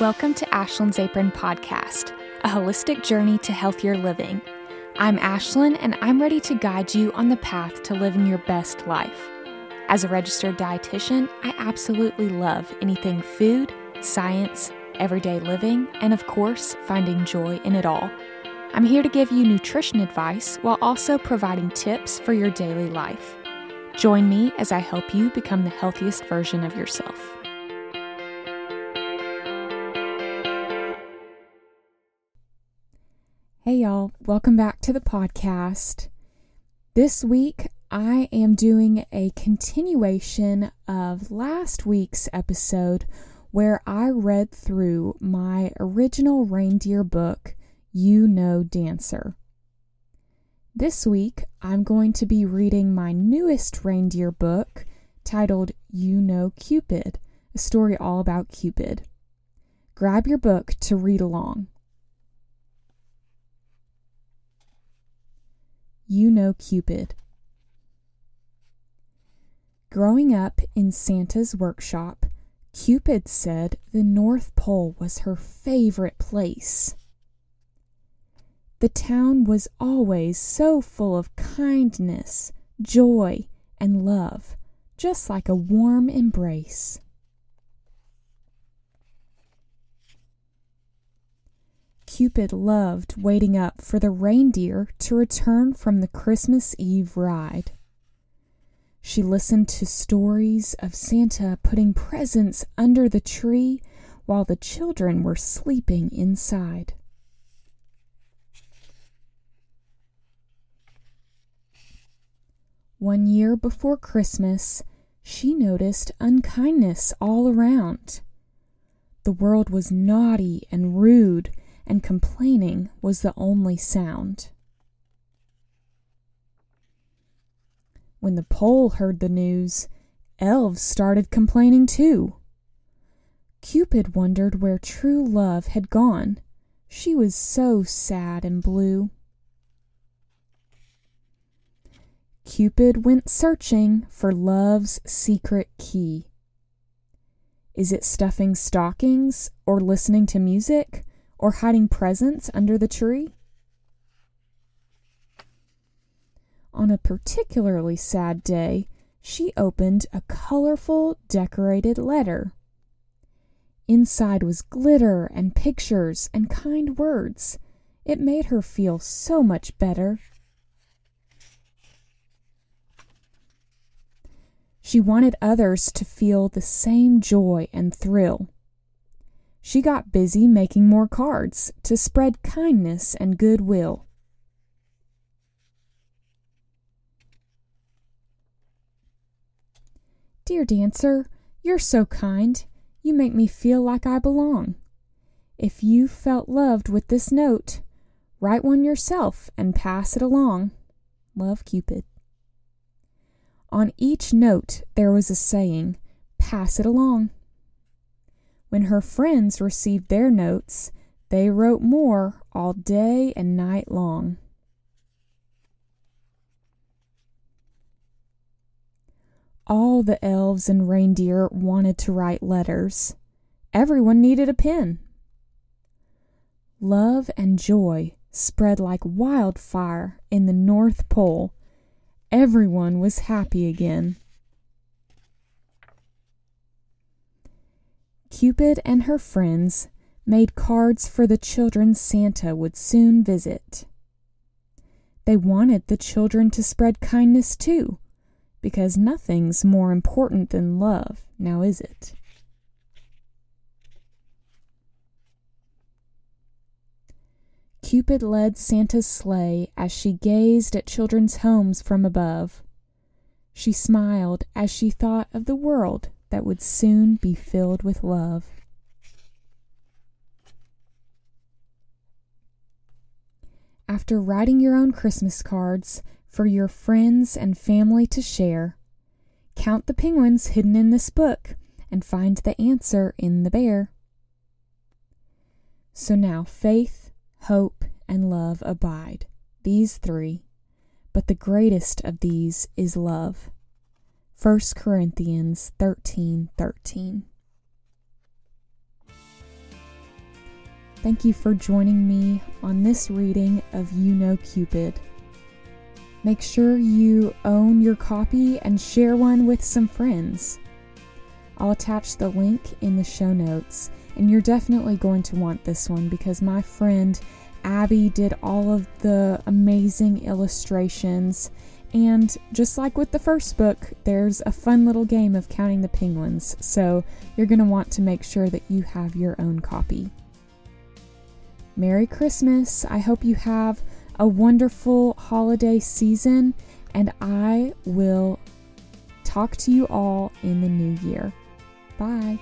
Welcome to Ashlyn's Apron Podcast, a holistic journey to healthier living. I'm Ashlyn, and I'm ready to guide you on the path to living your best life. As a registered dietitian, I absolutely love anything food, science, everyday living, and of course, finding joy in it all. I'm here to give you nutrition advice while also providing tips for your daily life. Join me as I help you become the healthiest version of yourself. Hey, y'all, welcome back to the podcast. This week, I am doing a continuation of last week's episode where I read through my original reindeer book, You Know Dancer. This week, I'm going to be reading my newest reindeer book titled You Know Cupid, a story all about Cupid. Grab your book to read along. You Know Cupid. Growing up in Santa's workshop, Cupid said the North Pole was her favorite place. The town was always so full of kindness, joy, and love, just like a warm embrace. Cupid loved waiting up for the reindeer to return from the Christmas Eve ride. She listened to stories of Santa putting presents under the tree while the children were sleeping inside. One year before Christmas, she noticed unkindness all around. The world was naughty and rude, and complaining was the only sound. When the pole heard the news, elves started complaining too. Cupid wondered where true love had gone. She was so sad and blue. Cupid went searching for love's secret key. Is it stuffing stockings, or listening to music, or hiding presents under the tree? On a particularly sad day, she opened a colorful, decorated letter. Inside was glitter and pictures and kind words. It made her feel so much better. She wanted others to feel the same joy and thrill. She got busy making more cards to spread kindness and goodwill. Dear Dancer, you're so kind. You make me feel like I belong. If you felt loved with this note, write one yourself and pass it along. Love Cupid. On each note there was a saying, Pass it along. When her friends received their notes, they wrote more all day and night long. All the elves and reindeer wanted to write letters. Everyone needed a pen. Love and joy spread like wildfire in the North Pole Everyone was happy again. Cupid and her friends made cards for the children Santa would soon visit. They wanted the children to spread kindness too, because nothing's more important than love, now is it? Cupid led Santa's sleigh as she gazed at children's homes from above. She smiled as she thought of the world that would soon be filled with love. After writing your own Christmas cards for your friends and family to share, count the penguins hidden in this book and find the answer in the bear. So now, faith, hope, and love abide, these three, but the greatest of these is love. 1 Corinthians 13 13. Thank you for joining me on this reading of You Know Cupid. Make sure you own your copy and share one with some friends. I'll attach the link in the show notes, and you're definitely going to want this one because my friend Abby did all of the amazing illustrations. And just like with the first book, there's a fun little game of counting the penguins, so you're going to want to make sure that you have your own copy. Merry Christmas! I hope you have a wonderful holiday season, and I will talk to you all in the new year. Bye.